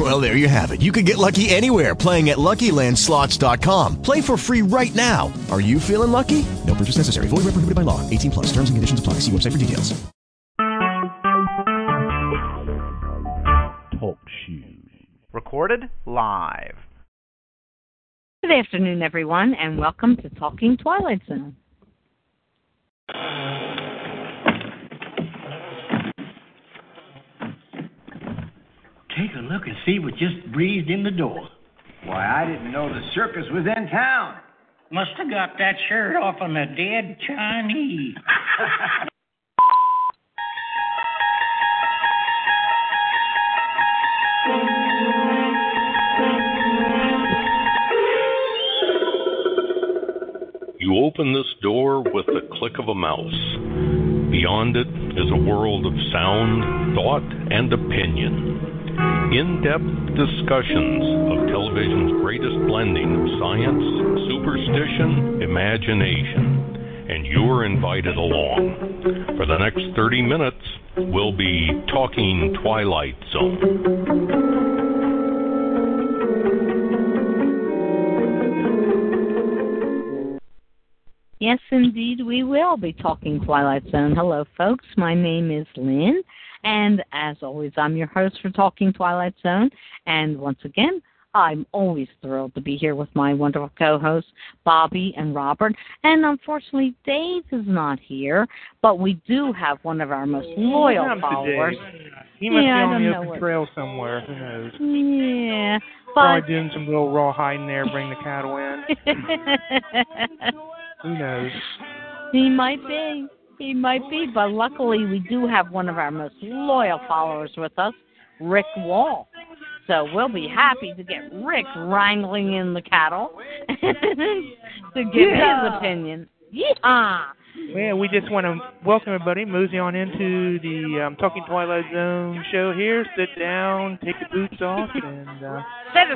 Well, there you have it. You can get lucky anywhere playing at LuckyLandSlots.com. Play for free right now. Are you feeling lucky? No purchase necessary. Void where prohibited by law. 18 plus. Terms and conditions apply. See website for details. Talk shoes. Recorded live. Good afternoon, everyone, and welcome to Talking Twilight Zone. Take a look and see what just breezed in the door. Why, I didn't know the circus was in town. Must have got that shirt off on a dead Chinese. You open this door with the click of a mouse. Beyond it is a world of sound, thought, and opinion. In depth discussions of television's greatest blending of science, superstition, imagination. And you're invited along. For the next 30 minutes, we'll be talking Twilight Zone. Yes, indeed, we will be talking Twilight Zone. Hello, folks. My name is Lynn, and as always, I'm your host for Talking Twilight Zone. And once again, I'm always thrilled to be here with my wonderful co-hosts, Bobby and Robert. And unfortunately, Dave is not here, but we do have one of our most loyal What followers. He must Yeah, I be on don't the know open what- trail somewhere. Who knows? Yeah, Probably but doing some little raw hiding there, bring the cattle in. Who knows? he might be. He might be, but luckily we do have one of our most loyal followers with us, Rick Wall. So we'll be happy to get Rick wrangling in the cattle to give his opinion. Yeehaw! Well, we just want to welcome everybody, mosey on into the um, Talking Twilight Zone show here. Sit down, take your boots off, and uh,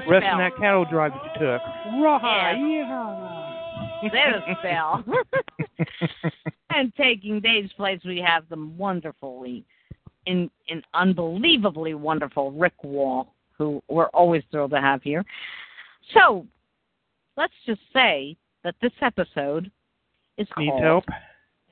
rest in that cattle drive that you took. Rawhide, Yeah. yeehaw. Set a spell. and taking Dave's place, we have the wonderfully, in, in unbelievably wonderful Rick Wall, who we're always thrilled to have here. So, let's just say that this episode is Needs called. help?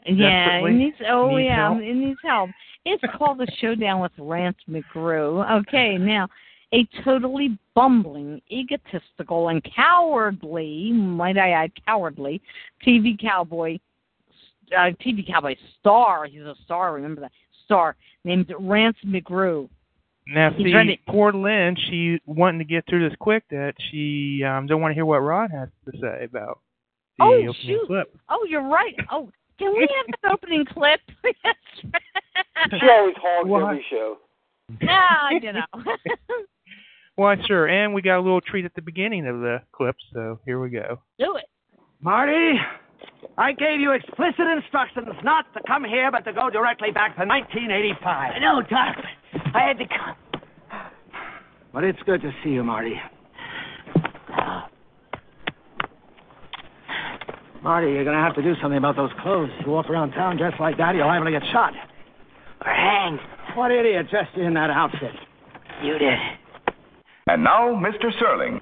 Yeah, it needs. Oh Needs yeah, help? it needs help. It's called the Showdown with Rance McGrew. Okay, now a totally bumbling, egotistical, and cowardly, might I add, cowardly TV cowboy, uh, TV cowboy star. He's a star. Remember that star named Rance McGrew. Now, He's see, ready. poor Lynn, she wanting to get through this quick that she um, don't want to hear what Rod has to say about the Oh opening shoot! clip. Oh, you're right. Oh, can we have that opening clip? She always hogs What? every show. Ah, you know. Well, sure, and we got a little treat at the beginning of the clip, so here we go. Do it. Marty, I gave you explicit instructions not to come here, but to go directly back to 1985. No, Doc. I had to come. But it's good to see you, Marty. Marty, you're going to have to do something about those clothes. You walk around town dressed like that, you're liable to get shot. Or hanged. What idiot dressed you in that outfit? You did. And now, Mr. Serling.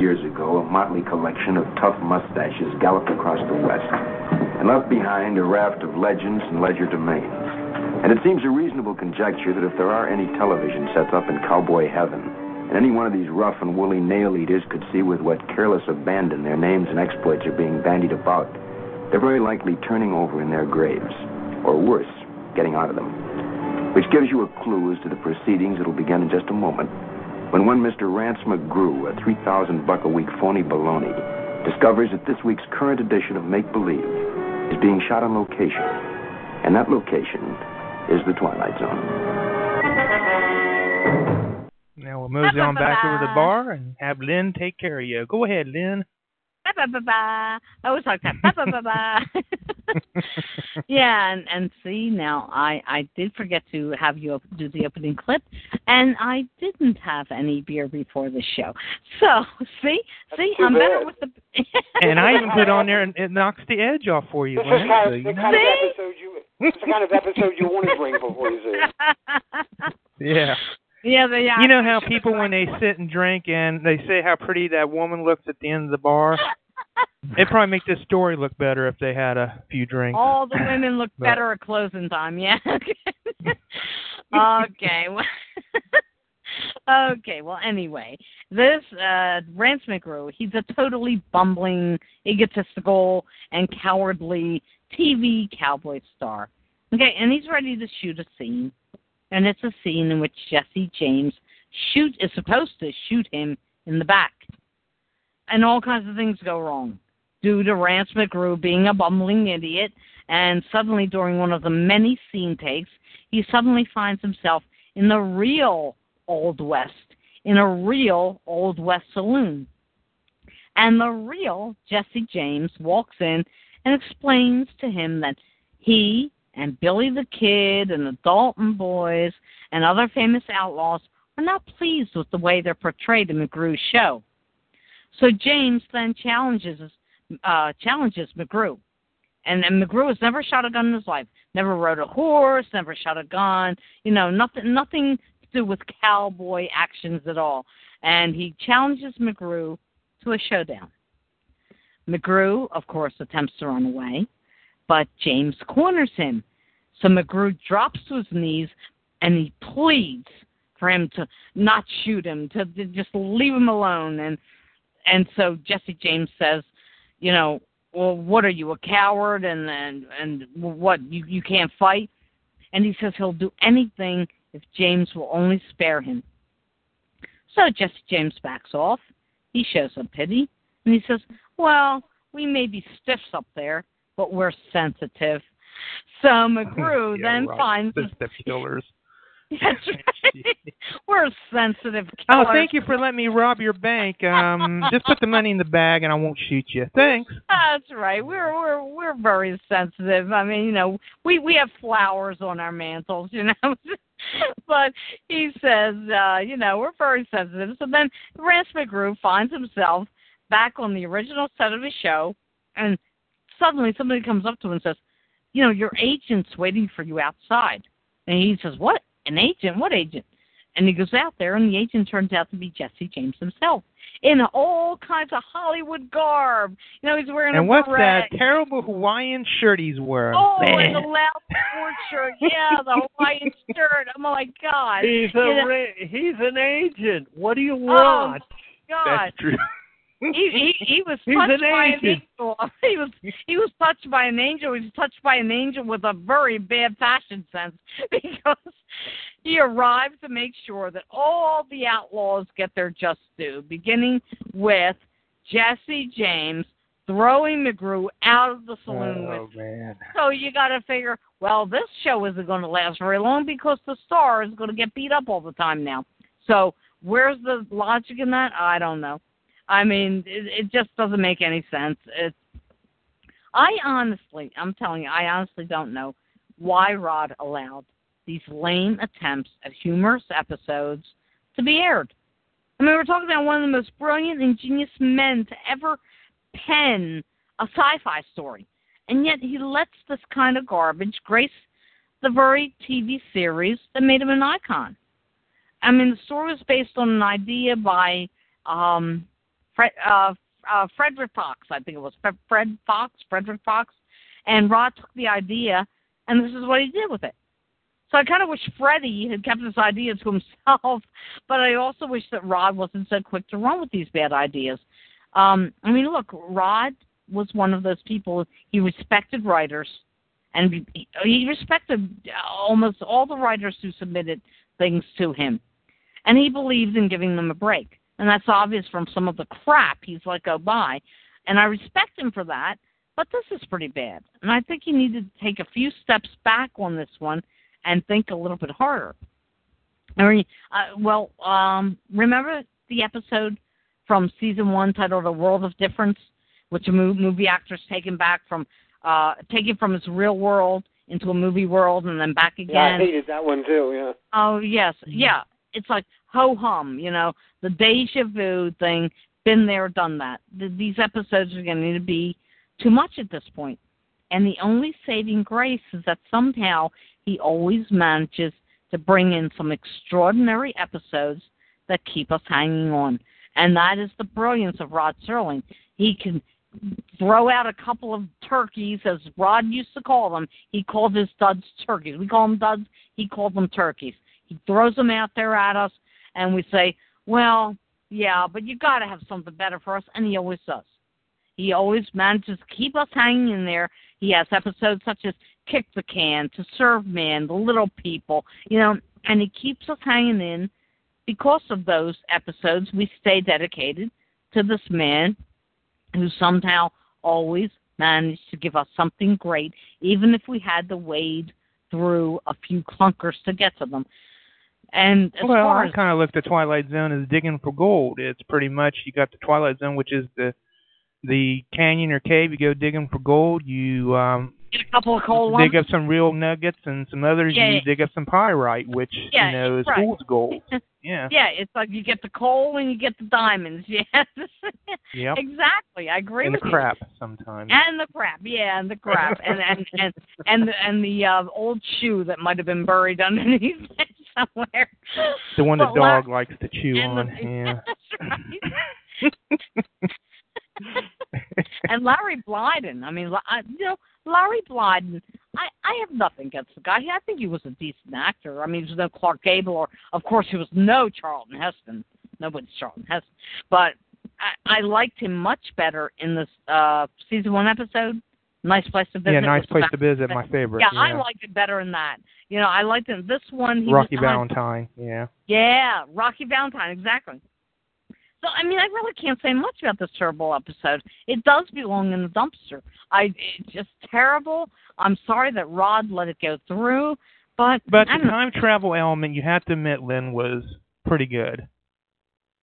Years ago, a motley collection of tough mustaches galloped across the West and left behind a raft of legends and legerdemain. And it seems a reasonable conjecture that if there are any television sets up in cowboy heaven, and any one of these rough and woolly nail eaters could see with what careless abandon their names and exploits are being bandied about, they're very likely turning over in their graves, or worse, getting out of them. Which gives you a clue as to the proceedings that'll begin in just a moment when one Mr. Rance McGrew, a 3,000 buck a week phony baloney, discovers that this week's current edition of Make Believe is being shot on location. And that location is the Twilight Zone. Now we'll mosey on back over to the bar and have Lynn take care of you. Go ahead, Lynn. Ba ba ba. I always like that. Ba ba ba ba. yeah, and and see now I I did forget to have you do the opening clip, and I didn't have any beer before the show. So see see I'm better with the. and I even put on there, and it knocks the edge off for you. This is kind so of you the know. kind of episode you. This is the kind of episode you want to bring before you see. Yeah. Yeah, the, yeah. You know how people when they sit and drink and they say how pretty that woman looks at the end of the bar. It'd probably make this story look better if they had a few drinks. All the women look But- better at closing time. Yeah. okay. Well, okay. Well, anyway, this uh, Rance McGrew, he's a totally bumbling, egotistical, and cowardly TV cowboy star. Okay, and he's ready to shoot a scene, and it's a scene in which Jesse James shoot is supposed to shoot him in the back, and all kinds of things go wrong due to Rance McGrew being a bumbling idiot. And suddenly, during one of the many scene takes, he suddenly finds himself in the real Old West, in a real Old West saloon. And the real Jesse James walks in and explains to him that he and Billy the Kid and the Dalton boys and other famous outlaws are not pleased with the way they're portrayed in McGrew's show. So James then challenges uh, challenges McGrew. And, and McGrew has never shot a gun in his life. Never rode a horse, never shot a gun, you know, nothing nothing to do with cowboy actions at all. And he challenges McGrew to a showdown. McGrew, of course, attempts to run away, but James corners him. So McGrew drops to his knees and he pleads for him to not shoot him, to, to just leave him alone. And and so Jesse James says, you know, well, what are you, a coward? And and and what you you can't fight? And he says he'll do anything if James will only spare him. So Jesse James backs off. He shows some pity, and he says, "Well, we may be stiffs up there, but we're sensitive." So McGrew Yeah, then right. finds the step killers. that's right. we're sensitive. Oh, thank you for letting me rob your bank. Um, just put the money in the bag and I won't shoot you. Thanks. That's right. We're we're we're very sensitive. I mean, you know, we we have flowers on our mantles, you know. but he says, uh, you know, we're very sensitive. So then Rance McGrew finds himself back on the original set of his show, and suddenly somebody comes up to him and says, you know, your agent's waiting for you outside. And he says, what? An agent? What agent? And he goes out there, and the agent turns out to be Jesse James himself in all kinds of Hollywood garb. You know, he's wearing And a what's beret. that terrible Hawaiian shirt he's wearing? Oh, Man. and the loud sport shirt. Yeah, the Hawaiian shirt. Oh my God. He's You a know- he's an agent. What do you Oh want? God. That's true. He, he he was touched an by an angel. He was he was touched by an angel. He was touched by an angel with a very bad fashion sense because he arrived to make sure that all the outlaws get their just due, beginning with Jesse James throwing McGrew out of the saloon oh, with Oh man. so you got to figure, well, this show isn't going to last very long because the star is going to get beat up all the time now. So where's the logic in that? I don't know. I mean, it, it just doesn't make any sense. It's, I honestly, I'm telling you, I honestly don't know why Rod allowed these lame attempts at humorous episodes to be aired. I mean, we're talking about one of the most brilliant, ingenious men to ever pen a sci-fi story, and yet he lets this kind of garbage grace the very TV series that made him an icon. I mean, the story was based on an idea by um, Fred, uh, uh, Frederick Fox, I think it was Fred, Fox, Frederick Fox, and Rod took the idea, and this is what he did with it. So I kind of wish Freddie had kept this idea to himself, but I also wish that Rod wasn't so quick to run with these bad ideas. Um, I mean, look, Rod was one of those people. He respected writers, and he respected almost all the writers who submitted things to him, and he believed in giving them a break. And that's obvious from some of the crap he's let go by, and I respect him for that. But this is pretty bad, and I think he needed to take a few steps back on this one and think a little bit harder. I mean, uh, well, um, remember the episode from season one titled "A World of Difference," which a mo- movie actor's taken back from uh taken from his real world into a movie world and then back again. Yeah, I hated that one too. Yeah. Oh yes, yeah. It's like ho hum, you know, the deja vu thing. Been there, done that. Th- these episodes are going to be too much at this point, and the only saving grace is that somehow he always manages to bring in some extraordinary episodes that keep us hanging on, and that is the brilliance of Rod Serling. He can throw out a couple of turkeys, as Rod used to call them. He called his duds turkeys. We call them duds. He called them turkeys. He throws them out there at us, and we say, "Well, yeah, but you got to have something better for us," and he always does. He always manages to keep us hanging in there. He has episodes such as "Kick the Can," "To Serve Man," "The Little People," you know, and he keeps us hanging in. Because of those episodes, we stay dedicated to this man who somehow always managed to give us something great, even if we had to wade through a few clunkers to get to them. And well, I kind of look at the Twilight Zone as digging for gold. It's pretty much you got the Twilight Zone, which is the the canyon or cave. You go digging for gold. You um get a couple of coal dig lumps, up some real nuggets, and some others Yeah, you dig up some pyrite, which Yeah, you know is right. gold. Yeah. yeah, it's like you get the coal and you get the diamonds. Yes, Yep. exactly. I agree And the with crap sometimes. And the crap, yeah, and the crap, and and and and the, and the uh, old shoe that might have been buried underneath somewhere. The one the But dog likes to chew on. the- yeah. Right. and Larry Blyden. I mean, I- you know, Larry Blyden. I I have nothing against the guy. I think he was a decent actor. I mean, he was no Clark Gable, or of course, he was no Charlton Heston. Nobody's Charlton Heston, but I, I liked him much better in this uh season one episode. Nice place to visit. Yeah, nice place to visit. My favorite. Yeah, I liked it better than that. You know, I liked it. This one, he Rocky was kind of- Valentine. Yeah. yeah, Rocky Valentine, exactly. So I mean, I really can't say much about this terrible episode. It does belong in the dumpster. I it's just terrible. I'm sorry that Rod let it go through, but But the know. time travel element, you have to admit, Lynn, was pretty good.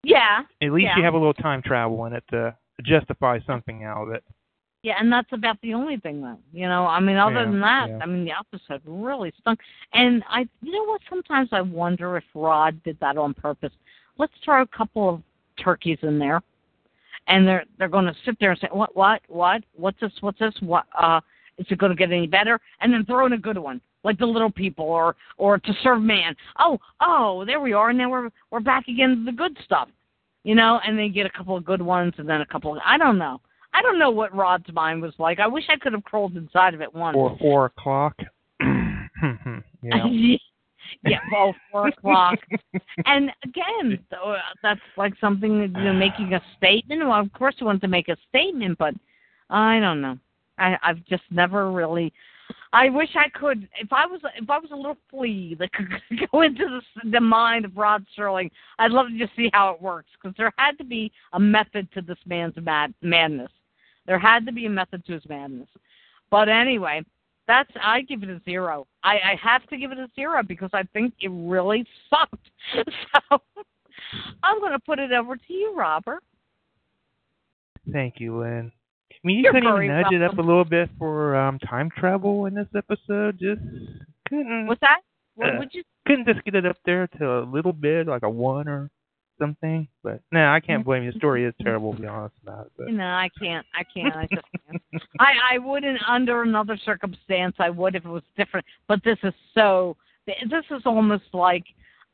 yeah, At least yeah. you have a little time travel in it to justify something out of it. Yeah, and that's about the only thing though. You know, I mean, other Yeah, than that, yeah. I mean, the episode really stunk. And I, you know what? Sometimes I wonder if Rod did that on purpose. Let's throw a couple of turkeys in there, and they're they're going to sit there and say, what, what, what, what's this, what's this, what, uh, is it going to get any better? And then throw in a good one, like the little people or or to serve man. Oh, oh, there we are. And now we're we're back again to the good stuff, you know. And they get a couple of good ones, and then a couple. Of, I don't know. I don't know what Rod's mind was like. I wish I could have crawled inside of it once. Or four o'clock. yeah. yeah, well, four o'clock. and again, uh, that's like something that, you know, making a statement. Well, of course, you want to make a statement, but I don't know. I, I've just never really. I wish I could. If I was, if I was a little flea that could go into the, the mind of Rod Serling, I'd love to just see how it works. Because there had to be a method to this man's mad madness. There had to be a method to his madness. But anyway, that's I give it a zero. I, I have to give it a zero because I think it really sucked. So I'm going to put it over to you, Robert. Thank you, Lynn. I mean, you You're couldn't even nudge it up a little bit for um time travel in this episode. Just couldn't. What's that? What uh, would you? couldn't just get it up there to a little bit, like a one or something. But no, I can't blame you. The story is terrible, to be honest about it. But No, I can't. I can't. I just can't. I I wouldn't under another circumstance. I would if it was different. But this is so. This is almost like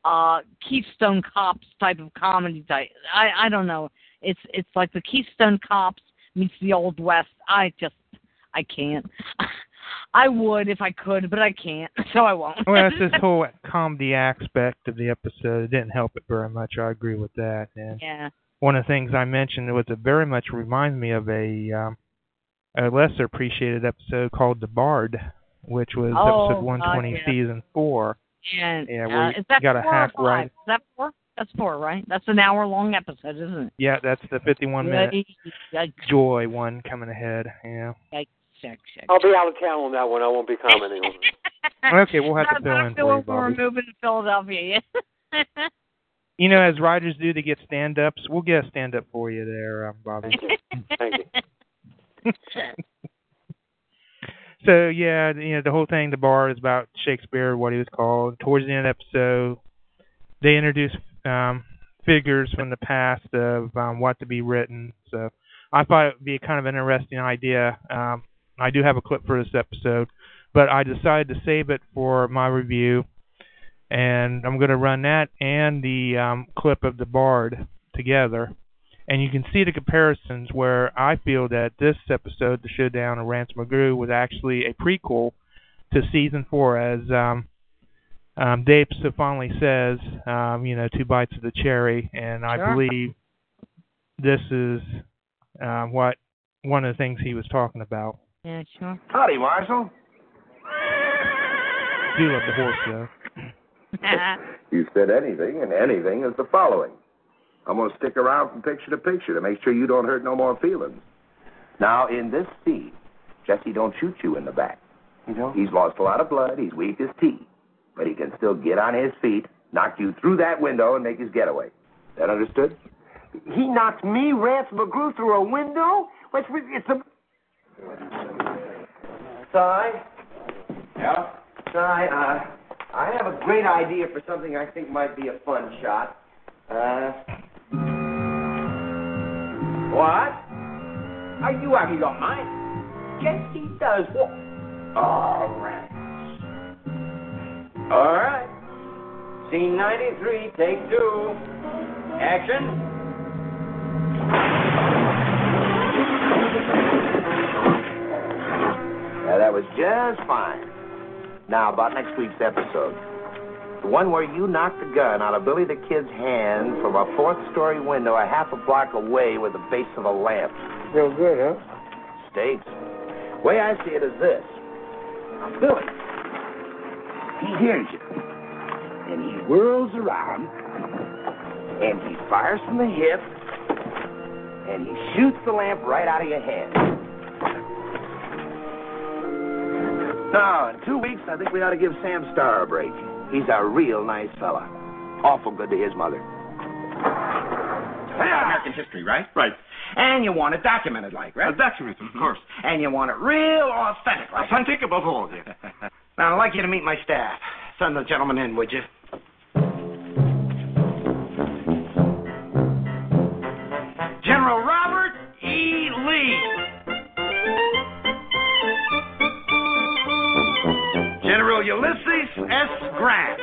uh Keystone Cops type of comedy type. I I don't know. It's it's like the Keystone Cops meets the Old West. I just I can't. I would if I could, but I can't, so I won't. well, that's this whole comedy aspect of the episode. It didn't help it very much. I agree with that. And yeah. one of the things I mentioned was it very much reminds me of a um, a lesser appreciated episode called The Bard, which was Oh, episode 120, God, yeah. season four. And Yeah, uh, where is you that got a hack right. Is that four? That's four, right? That's an hour long episode, isn't it? Yeah, that's the 51 minute yikes, joy one coming ahead. Yeah. yikes, yikes, yikes. I'll be out of town on that one. I won't be commenting on it. Okay, we'll have to Not- fill not in for you, when we're moving to Philadelphia. Yeah. You know, as writers do to get stand ups, we'll get a stand up for you there, um, Bobby. Thank you. so yeah, you know the whole thing, the bar is about Shakespeare, what he was called. Towards the end of the episode, they introduce um, figures from the past of um, what to be written. So I thought it would be a kind of an interesting idea. Um, I do have a clip for this episode, but I decided to save it for my review, and I'm going to run that and the um, clip of the Bard together and you can see the comparisons where I feel that this episode, The Showdown of Rance McGrew, was actually a prequel to season four, as um, um, Dave so fondly says, um, you know, two bites of the cherry, and I Sure. believe this is uh, what one of the things he was talking about. Yeah, sure. Howdy, Marshal. do love the horse though. You said anything, and anything is the following. I'm going to stick around from picture to picture to make sure you don't hurt no more feelings. Now, in this scene, Jesse don't shoot you in the back. You know? He's lost a lot of blood. He's weak as tea. But he can still get on his feet, knock you through that window, and make his getaway. That understood? He knocked me, Rance McGrew, through a window? What's it's a. Si? Yeah? Si, uh, I have a great idea for something I think might be a fun shot. Uh. What? Are you out of your mind? Yes, he does. What? All right. All right. Scene 93, take two. Action. That was just fine. Now, about next week's episode. The one where you knocked the gun out of Billy the Kid's hand from a fourth story window a half a block away with the base of a lamp. Real good, huh? States. Way I see it is this. Now, Billy, he hears you. And he whirls around. And he fires from the hip. And he shoots the lamp right out of your hand. Now, in two weeks, I think we ought to give Sam Starr a break. He's a real nice fella. Awful good to his mother. Yeah. American history, right? Right. And you want it documented like, right? documented, of mm-hmm. course. And you want it real authentic like. Authentic above all, dear. now, I'd like you to meet my staff. Send the gentleman in, would you? General Ulysses S. Grant.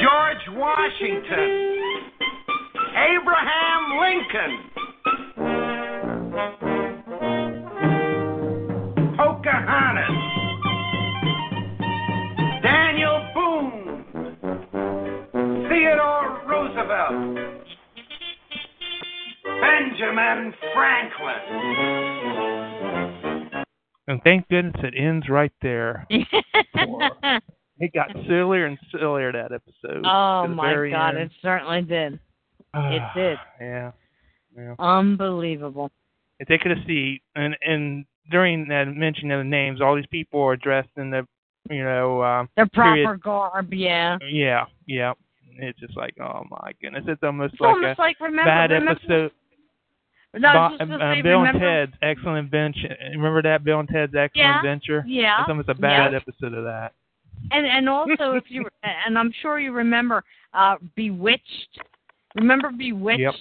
George Washington. Abraham Lincoln. Pocahontas. Daniel Boone. Theodore Roosevelt. Benjamin Franklin. And thank goodness it ends right there. It got sillier and sillier that episode. oh my God, end. it certainly did. it did. Yeah. Yeah. Unbelievable. If they could have seen and and during that mention of the names, all these people are dressed in the you know um The proper period- garb, yeah. Yeah, yeah. It's just like, oh my goodness, it's almost It's like almost a like, remember- bad remember- episode. No, I was Bo- just gonna say, Bill remember- and Ted's Excellent Adventure. Remember that Bill and Ted's Excellent Yeah, Adventure? yeah, It's almost a bad yeah. episode of that. And and also if you and I'm sure you remember uh Bewitched. Remember Bewitched? Yep.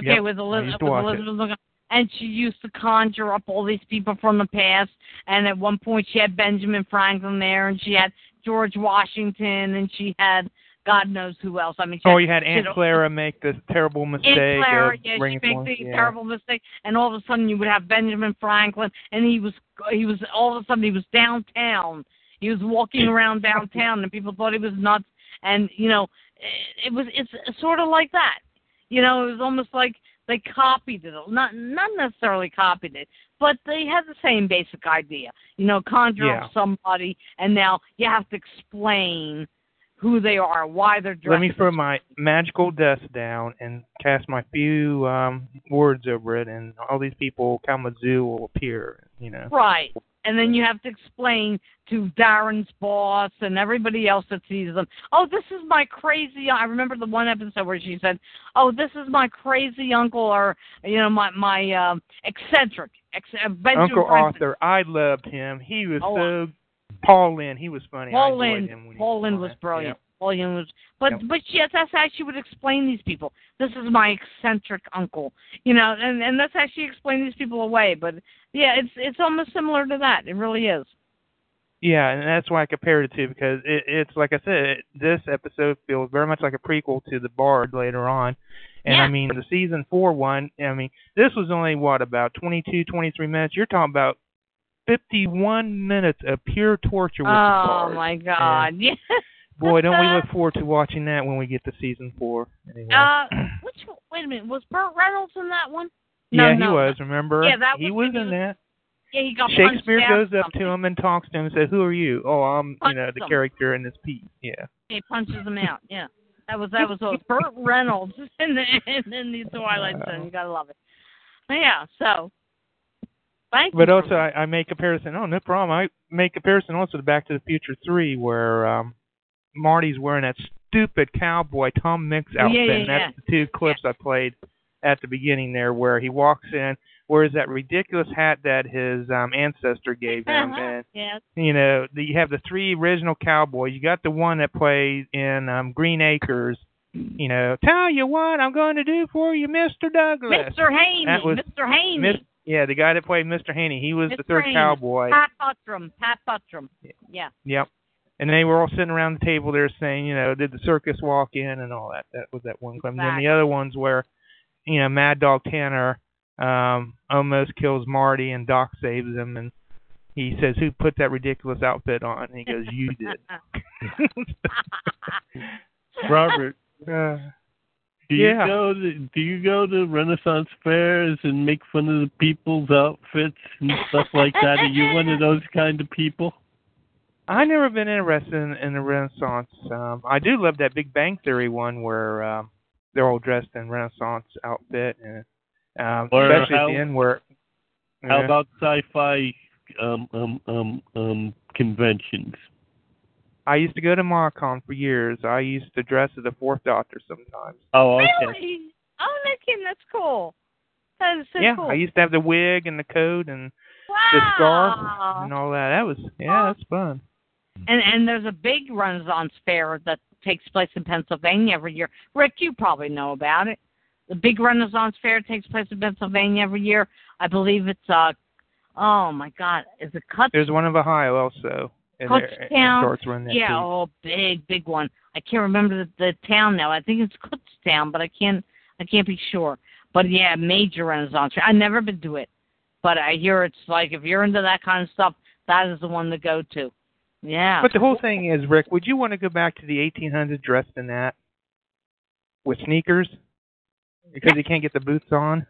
Okay, Yep. with Elizabeth, with it. Elizabeth and she used to conjure up all these people from the past. And at one point, she had Benjamin Franklin there, and she had George Washington, and she had God knows who else. I mean, Oh, you had Aunt Clara make this terrible mistake Aunt Clara, yeah, she forth- the yeah. terrible mistake, and all of a sudden you would have Benjamin Franklin, and he was he was all of a sudden he was downtown. He was walking around downtown, and people thought he was nuts. And you know, it, it was it's sort of like that. You know, it was almost like they copied it, not not necessarily copied it, but they had the same basic idea. You know, conjure Yeah. up somebody, and now you have to explain who they are, why they're dressed. Let me throw my magical dust down and cast my few um words over it, and all these people, Kalamazoo, will appear. You know. Right. and then you have to explain to Darrin's boss and everybody else that sees them. Oh, this is my crazy. I remember the one episode where she said, "Oh, this is my crazy uncle," or you know, my my um, eccentric. Ex- Uncle. Arthur, I loved him. He was Oh, so Paul Lynde, he was funny. Paul Lynde, him when Paul Lynde was brilliant. Yep. Paul Lynde was, but Yep. but yes, that's how she would explain these people. This is my eccentric uncle, you know, and and that's how she explained these people away. But yeah, it's it's almost similar to that. It really is. Yeah, and that's why I compared it to because it, it's like I said, it, this episode feels very much like a prequel to the Bard later on. And I mean, the season four one, I mean, this was only what about twenty two, twenty three minutes. You're talking about fifty one minutes of pure torture with the Oh Bard. my God! And Yeah. boy, don't we look forward to watching that when we get to season four. Anyway. Uh, which wait a minute, was Burt Reynolds in that one? No, yeah, he was. Remember? Yeah, that he was- was in that. Yeah, he got Shakespeare goes up to him and talks to him and says, "Who are you?" Oh, I'm, you know, the him. character in this piece. Yeah. He punches him out. Yeah, that was that was uh, Burt Reynolds in the in, in the Twilight Zone. You gotta love it. Yeah. So. Thank But you. also, I, I make comparison. Oh, no problem. I make comparison also to Back to the Future Three, where um Marty's wearing that stupid cowboy Tom Mix Yeah, outfit, yeah, and that's yeah. the two clips I played at the beginning there, where he walks in, wears that ridiculous hat that his um ancestor gave him, and yes. you know, the, you have the three original cowboys. You got the one that played in um Green Acres. You know, tell you what I'm going to do for you, Mister Douglas. Mr. Haney. Mr. Haney. Miss, yeah, the guy that played Mr. Haney. He was the third Haney. cowboy. Pat Buttram. Pat Buttram. Yeah. Yep. And they were all sitting around the table there saying, you know, did the circus walk in and all that. That was that one clip. And then the other ones where, you know, Mad Dog Tannen um almost kills Marty and Doc saves him and he says, Who put that ridiculous outfit on? And he goes, You did. Robert, Uh, do you yeah. go to, do you go to Renaissance fairs and make fun of the people's outfits and stuff like that? Are you one of those kind of people? I never been interested in, in the Renaissance. Um I do love that Big Bang Theory one where um they're all dressed in Renaissance outfit and um Or especially how- at the end where How about sci-fi um um um um conventions? I used to go to MarCon for years. I used to dress as the Fourth Doctor sometimes. Oh, okay. Really? Oh, no kidding. That's cool. That is so yeah, cool. I used to have the wig and the coat and the scarf and all that. That was yeah, that's fun. And and there's a big Renaissance fair that takes place in Pennsylvania every year. Rick, you probably know about it. The big Renaissance fair takes place in Pennsylvania every year. I believe it's uh oh my God, is it Cuts There's one in Ohio also. And there- it Kutztown? starts running that Yeah, oh big, big one. I can't remember the, the town now. I think it's Kutztown, but I can't I can't be sure. But yeah, major Renaissance. I've never been to it. But I hear it's like if you're into that kind of stuff, that is the one to go to. Yeah. But the whole thing is, Rick, would you want to go back to the 1800s dressed in that with sneakers because you can't get the boots on?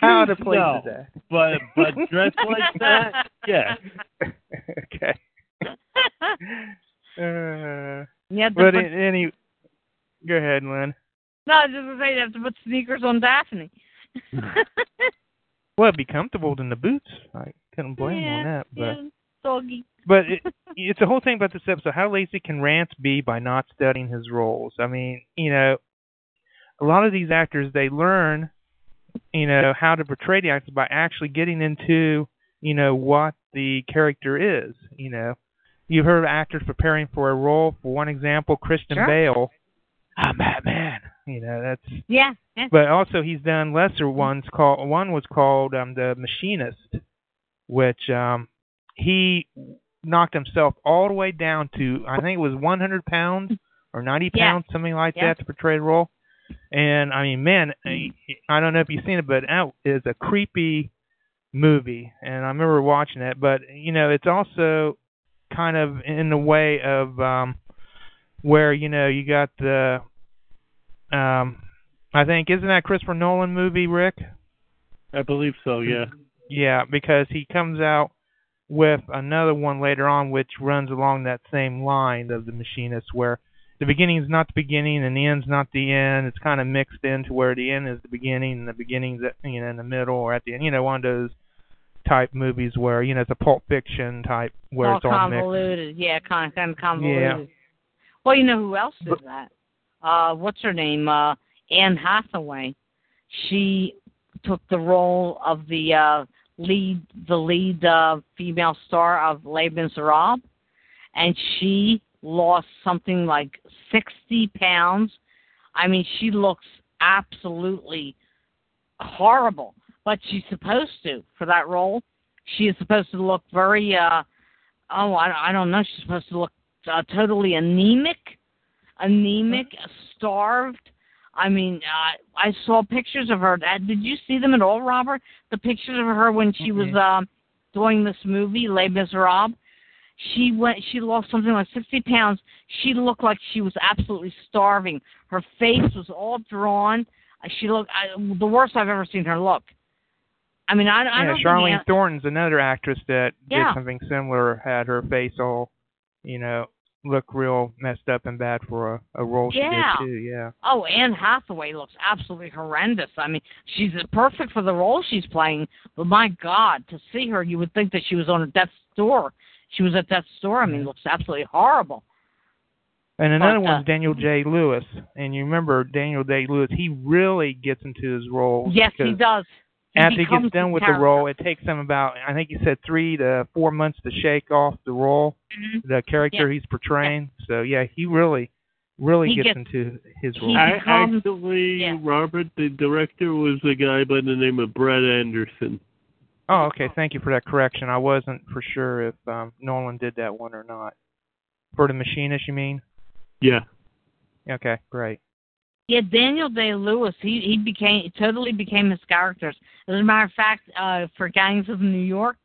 How out of place no, is that? But but dressed like that, yeah. okay. Uh, Yeah, but but- in, any, go ahead, Lynn. No, I was just gonna say you have to put sneakers on Daphne. Well, it'd be comfortable in the boots. I couldn't blame yeah, on that. But yeah, doggy. but it, it's a whole thing about this episode. How lazy can Rance be by not studying his roles? I mean, you know, a lot of these actors they learn, you know, how to portray the actors by actually getting into, you know, what the character is. You know, you've heard of actors preparing for a role. For one example, Christian Sure. Bale. I'm Batman. You know, that's Yeah, yeah. but also he's done lesser ones called one was called um the machinist which um he knocked himself all the way down to i think it was 100 pounds or 90 Yeah. pounds something like Yeah. that to portray the role and i mean man I, I don't know if you've seen it but that is a creepy movie and i remember watching it but you know it's also kind of in the way of um where you know you got the um I think isn't that Christopher Nolan movie, Rick? I believe so, yeah. Yeah, because he comes out with another one later on which runs along that same line of the machinist where the beginning's not the beginning and the end's not the end. It's kind of mixed into where the end is the beginning and the beginning's at, you know in the middle or at the end. You know, one of those type movies where you know it's a Pulp Fiction type where all it's all mixed. convoluted. Yeah, kind of, kind of convoluted. Well, you know who else did that? Uh, what's her name? Uh, Anne Hathaway. She took the role of the uh, lead, the lead uh, female star of Les Miserables, and she lost something like sixty pounds. I mean, she looks absolutely horrible, but she's supposed to for that role. She is supposed to look very, uh, oh, I, I don't know. She's supposed to look uh, totally anemic, anemic, starved. I mean, uh, I saw pictures of her. Uh, Did you see them at all, Robert? The pictures of her when she was um, doing this movie, Les Miserables. She went. She lost something like sixty pounds. She looked like she was absolutely starving. Her face was all drawn. Uh, She looked I, the worst I've ever seen her look. I mean, I, I yeah, don't think Charlene Anne- Thornton's another actress that Yeah. did something similar. Had her face all, you know, look real messed up and bad for a, a role Yeah. she did too. Yeah. Oh, Anne Hathaway looks absolutely horrendous. I mean, she's perfect for the role she's playing, but my God, to see her, you would think that she was on a death's door. She was at that store. I mean, looks absolutely horrible. And another But, uh, one's Daniel Day Lewis, and you remember Daniel Day Lewis. He really gets into his role. Yes, he does. He after he gets done the with the role, it takes him about I think he said three to four months to shake off the role, Mhm. the character Yeah. he's portraying. So yeah, he really, really He gets, gets- into his role. I, actually, Robert, the director was a guy by the name of Brad Anderson. Oh, okay. Thank you for that correction. I wasn't for sure if um, Nolan did that one or not. For the machinist, you mean? Yeah. Okay, great. Yeah, Daniel Day Lewis, he he became totally became his characters. As a matter of fact, uh, for Gangs of New York,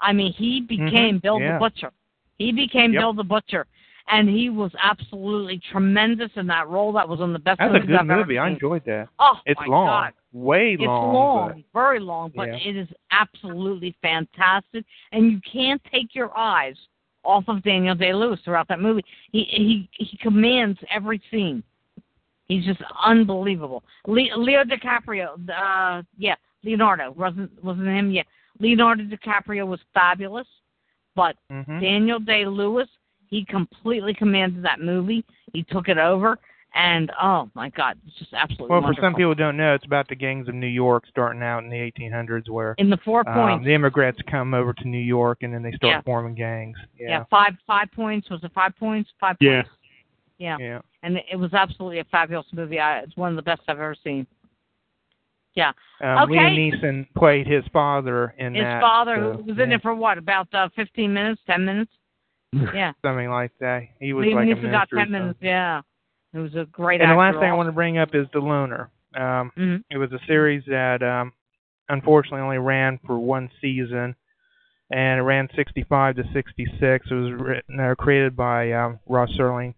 I mean, he became Mhm, Bill yeah. the Butcher. He became Yep. Bill the Butcher, and he was absolutely tremendous in that role. That was of the best That's a good I've movie. I enjoyed that. Oh it's my long, God. way It's long. long, very long, but Yeah. it is absolutely fantastic, and you can't take your eyes off of Daniel Day Lewis throughout that movie. He he he commands every scene. He's just unbelievable. Le- Leo DiCaprio, uh, yeah, Leonardo wasn't wasn't him. Yeah, Leonardo DiCaprio was fabulous, but Mhm. Daniel Day Lewis, he completely commanded that movie. He took it over, and oh my God, it's just absolutely Well, for some people who don't know, it's about the gangs of New York starting out in the 1800s, where in the four um, points. the immigrants come over to New York and then they start Yeah. forming gangs. Yeah. Yeah. five five points. Was it five points? Five Yeah. points. Yeah. Yeah. And it was absolutely a fabulous movie. I, it's one of the best I've ever seen. Yeah. Um, okay. Liam Neeson played his father in His that. father, so, who was in yeah, it for what? About uh, 15 minutes, 10 minutes? Yeah. something like that. He was Liam like a Neeson got 10 minutes. Yeah. It was a great And the last thing I want to bring up is The Loner. Um, Mhm. It was a series that um, unfortunately only ran for one season, and it ran 65 to 66. It was written, uh, created by um, Rod Serling,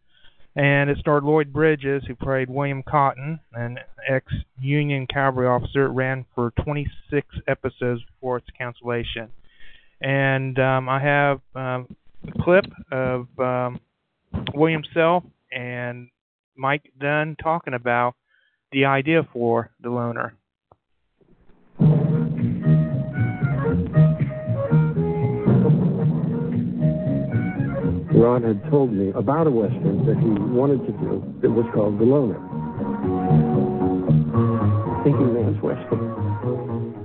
and it starred Lloyd Bridges, who played William Cotton, an ex-Union cavalry officer. It ran for 26 episodes before its cancellation. And um, I have um, a clip of um, William Self and Mike Dunn talking about the idea for the loner. Rod had told me about a western that he wanted to do that was called The Loner. Thinking Man's Western.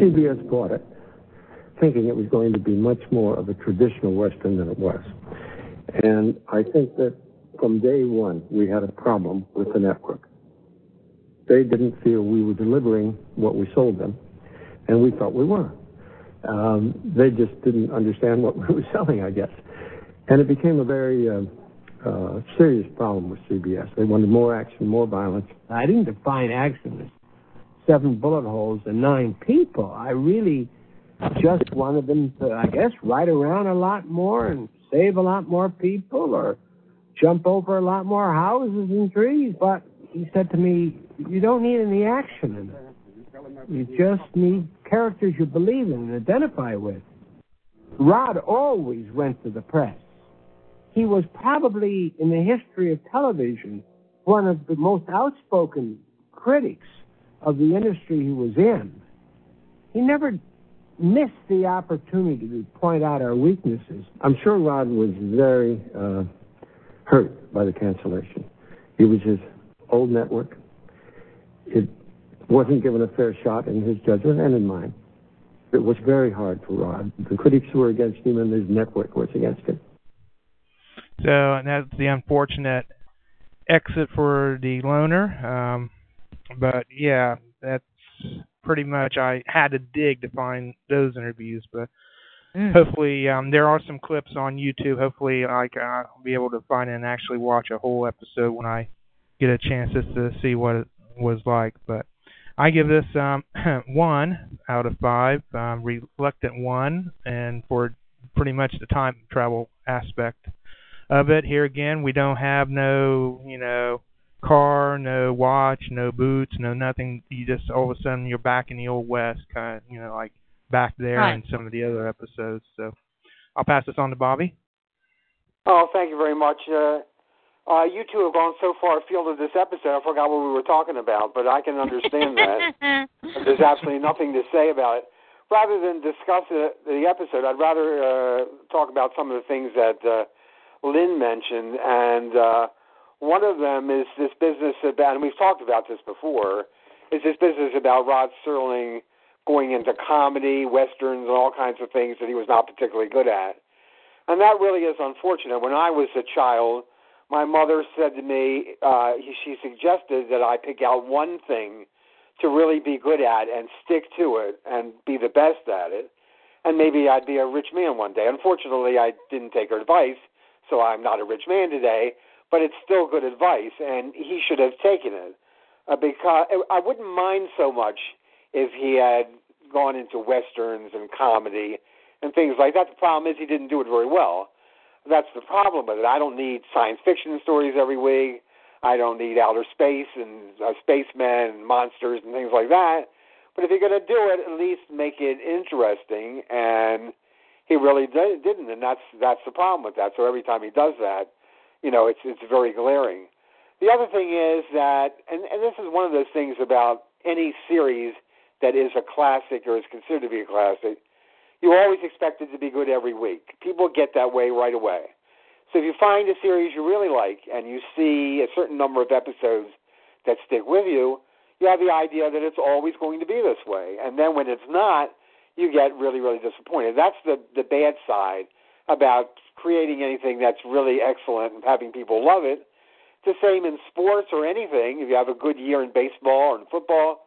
CBS bought it, thinking it was going to be much more of a traditional western than it was. And I think that from day one, we had a problem with the network. They didn't feel we were delivering what we sold them, and we thought we were. Um, they just didn't understand what we were selling, I guess. And it became a very uh, uh, serious problem with CBS. They wanted more action, more violence. I didn't define action as seven bullet holes and nine people. I really just wanted them to, I guess, ride around a lot more and save a lot more people or jump over a lot more houses and trees. But he said to me, You don't need any action in it. You just need characters you believe in and identify with. Rod always went to the press. He was probably, in the history of television, one of the most outspoken critics of the industry he was in, he never missed the opportunity to point out our weaknesses. I'm sure Rod was very uh, hurt by the cancellation. It was his old network. It wasn't given a fair shot in his judgment and in mine. It was very hard for Rod. The critics were against him, and his network was against him. So that's the unfortunate exit for the loner. Um, but yeah, that's pretty much I had to dig to find those interviews, but mm. hopefully um there are some clips on YouTube. Hopefully I can I'll be able to find and actually watch a whole episode when I get a chance just to see what it was like. But I give this um one out of five, um reluctant one and for pretty much the time travel aspect of it. Here again we don't have no, you know, car, no watch, no boots, no nothing. You just all of a sudden you're back in the old west, kind of, you know, like back there right. in some of the other episodes. So I'll pass this on to Bobby. Oh, thank you very much. Uh, uh, you two have gone so far afield of this episode, I forgot what we were talking about, but I can understand that. There's absolutely nothing to say about it. Rather than discuss the, the episode, I'd rather uh, talk about some of the things that uh, Lynn mentioned, and uh, one of them is this business about, and we've talked about this before, is this business about Rod Serling going into comedy, westerns, and all kinds of things that he was not particularly good at. And that really is unfortunate. When I was a child, my mother said to me, uh, she suggested that I pick out one thing to really be good at and stick to it and be the best at it. And maybe I'd be a rich man one day. Unfortunately, I didn't take her advice, so I'm not a rich man today but it's still good advice, and he should have taken it. Uh, because I wouldn't mind so much if he had gone into westerns and comedy and things like that. The problem is he didn't do it very well. That's the problem with it. I don't need science fiction stories every week. I don't need outer space and uh, spacemen and monsters and things like that. But if you're going to do it, at least make it interesting. And he really did, didn't, and that's that's the problem with that. So every time he does that, you know, it's it's very glaring. The other thing is that, and, and this is one of those things about any series that is a classic or is considered to be a classic, you always expect it to be good every week. People get that way right away. So if you find a series you really like and you see a certain number of episodes that stick with you, you have the idea that it's always going to be this way. And then when it's not, you get really, really disappointed. That's the the bad side about creating anything that's really excellent and having people love it. It's the same in sports or anything. If you have a good year in baseball or in football,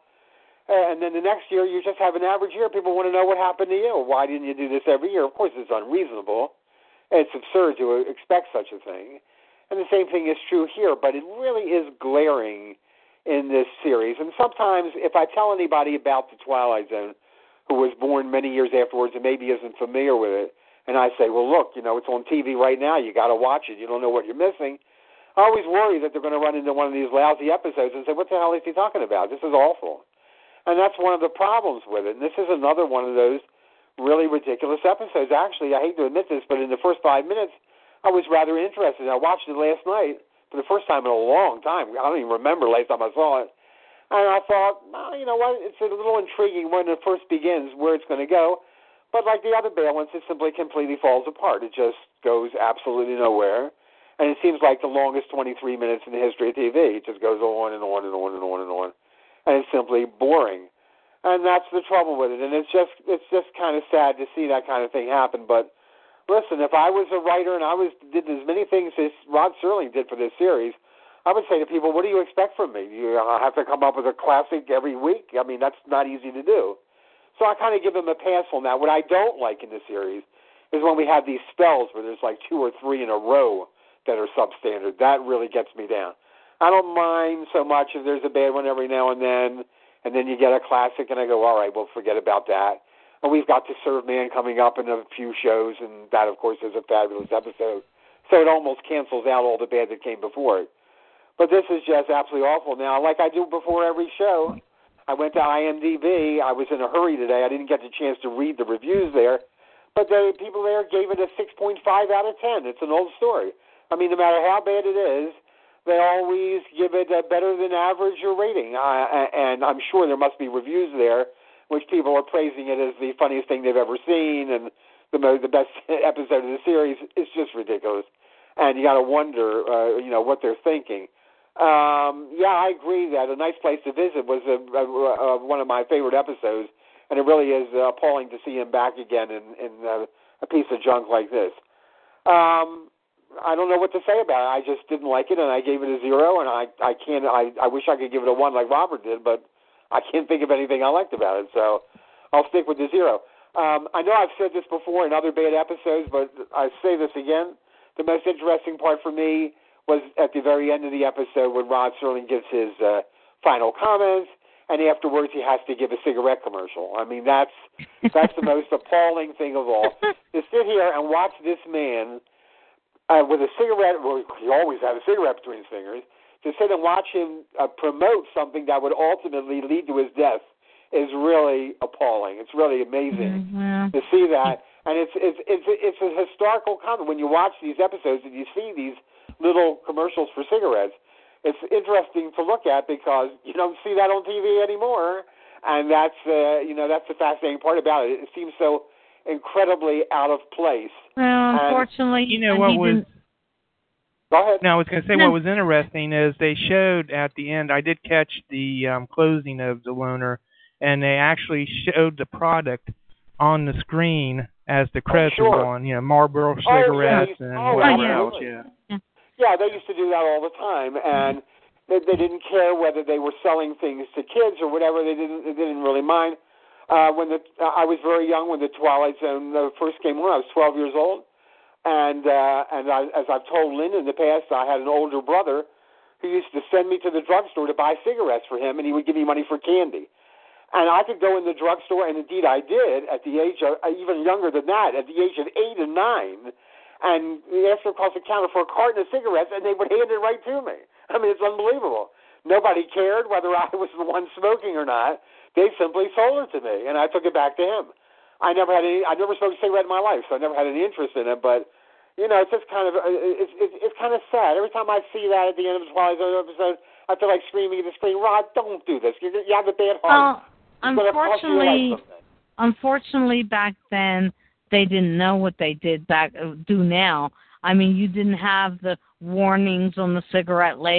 eh, and then the next year you just have an average year, people want to know what happened to you. Why didn't you do this every year? Of course, it's unreasonable. It's absurd to expect such a thing. And the same thing is true here, but it really is glaring in this series. And sometimes, if I tell anybody about the Twilight Zone, who was born many years afterwards and maybe isn't familiar with it, and I say, well, look, you know, it's on TV right now. You got to watch it. You don't know what you're missing. I always worry that they're going to run into one of these lousy episodes and say, what the hell is he talking about? This is awful. And that's one of the problems with it. And this is another one of those really ridiculous episodes. Actually, I hate to admit this, but in the first five minutes, I was rather interested. I watched it last night for the first time in a long time. I don't even remember last time I saw it. And I thought, well, you know what? It's a little intriguing when it first begins where it's going to go. But like the other ones, it simply completely falls apart. It just goes absolutely nowhere. And it seems like the longest 23 minutes in the history of TV. It just goes on and on and on and on and on. And it's simply boring. And that's the trouble with it. And it's just it's just kind of sad to see that kind of thing happen. But listen, if I was a writer and I was did as many things as Rod Serling did for this series, I would say to people, "What do you expect from me? You uh, have to come up with a classic every week? I mean, that's not easy to do." So I kind of give him a pass on that. What I don't like in the series is when we have these spells where there's like two or three in a row that are substandard. That really gets me down. I don't mind so much if there's a bad one every now and then, and then you get a classic, and I go, all right, well, forget about that. And we've got To Serve Man coming up in a few shows, and that, of course, is a fabulous episode. So it almost cancels out all the bad that came before it. But this is just absolutely awful. Now, like I do before every show, I went to IMDb. I was in a hurry today. I didn't get the chance to read the reviews there, but the people there gave it a 6.5 out of 10. It's an old story. I mean, no matter how bad it is, they always give it a better than average rating. Uh, and I'm sure there must be reviews there which people are praising it as the funniest thing they've ever seen and the most, the best episode of the series. It's just ridiculous, and you got to wonder, uh, you know, what they're thinking. Um, yeah, I agree that a nice place to visit was a, a, a, one of my favorite episodes, and it really is uh, appalling to see him back again in, in uh, a piece of junk like this. Um, I don't know what to say about it. I just didn't like it, and I gave it a zero. And I I can't. I I wish I could give it a one like Robert did, but I can't think of anything I liked about it, so I'll stick with the zero. Um, I know I've said this before in other bad episodes, but I say this again. The most interesting part for me was at the very end of the episode when Rod Serling gives his uh, final comments, and afterwards he has to give a cigarette commercial. I mean, that's that's the most appalling thing of all. To sit here and watch this man uh, with a cigarette, well, he always had a cigarette between his fingers, to sit and watch him uh, promote something that would ultimately lead to his death is really appalling. It's really amazing mm-hmm. to see that, and it's it's it's it's a historical comment when you watch these episodes and you see these little commercials for cigarettes. It's interesting to look at because you don't see that on TV anymore, and that's uh, you know that's the fascinating part about it. It seems so incredibly out of place. Well, unfortunately, you know what was. Go ahead. No, I was going to say what was interesting is they showed at the end. I did catch the um, closing of the loner, and they actually showed the product on the screen as the credits sure. were on. You know, Marlboro Oh, yeah, cigarettes and oh, whatever yeah, else. Yeah. Yeah, they used to do that all the time, and they, they didn't care whether they were selling things to kids or whatever. They didn't. They didn't really mind. Uh, when the I was very young when the Twilight Zone uh, first came on, I was 12 years old, and uh, and I, as I've told Lynn in the past, I had an older brother who used to send me to the drugstore to buy cigarettes for him, and he would give me money for candy. And I could go in the drugstore, and indeed I did at the age of even younger than that, at the age of eight and nine, and ask them across the counter for a carton of cigarettes, and they would hand it right to me. I mean, it's unbelievable. Nobody cared whether I was the one smoking or not. They simply sold it to me, and I took it back to him. I never had any. I never smoked a cigarette in my life, so I never had any interest in it. But you know, it's just kind of uh, it's it's, it's kind of sad. Every time I see that at the end of the Twilight Zone episode, I feel like screaming at the screen, "Rod, don't do this. You, you have a bad heart." Well, It's gonna cost you your life unfortunately, unfortunately, back then they didn't know what they did back uh, do now. I mean, you didn't have the warnings on the cigarette la-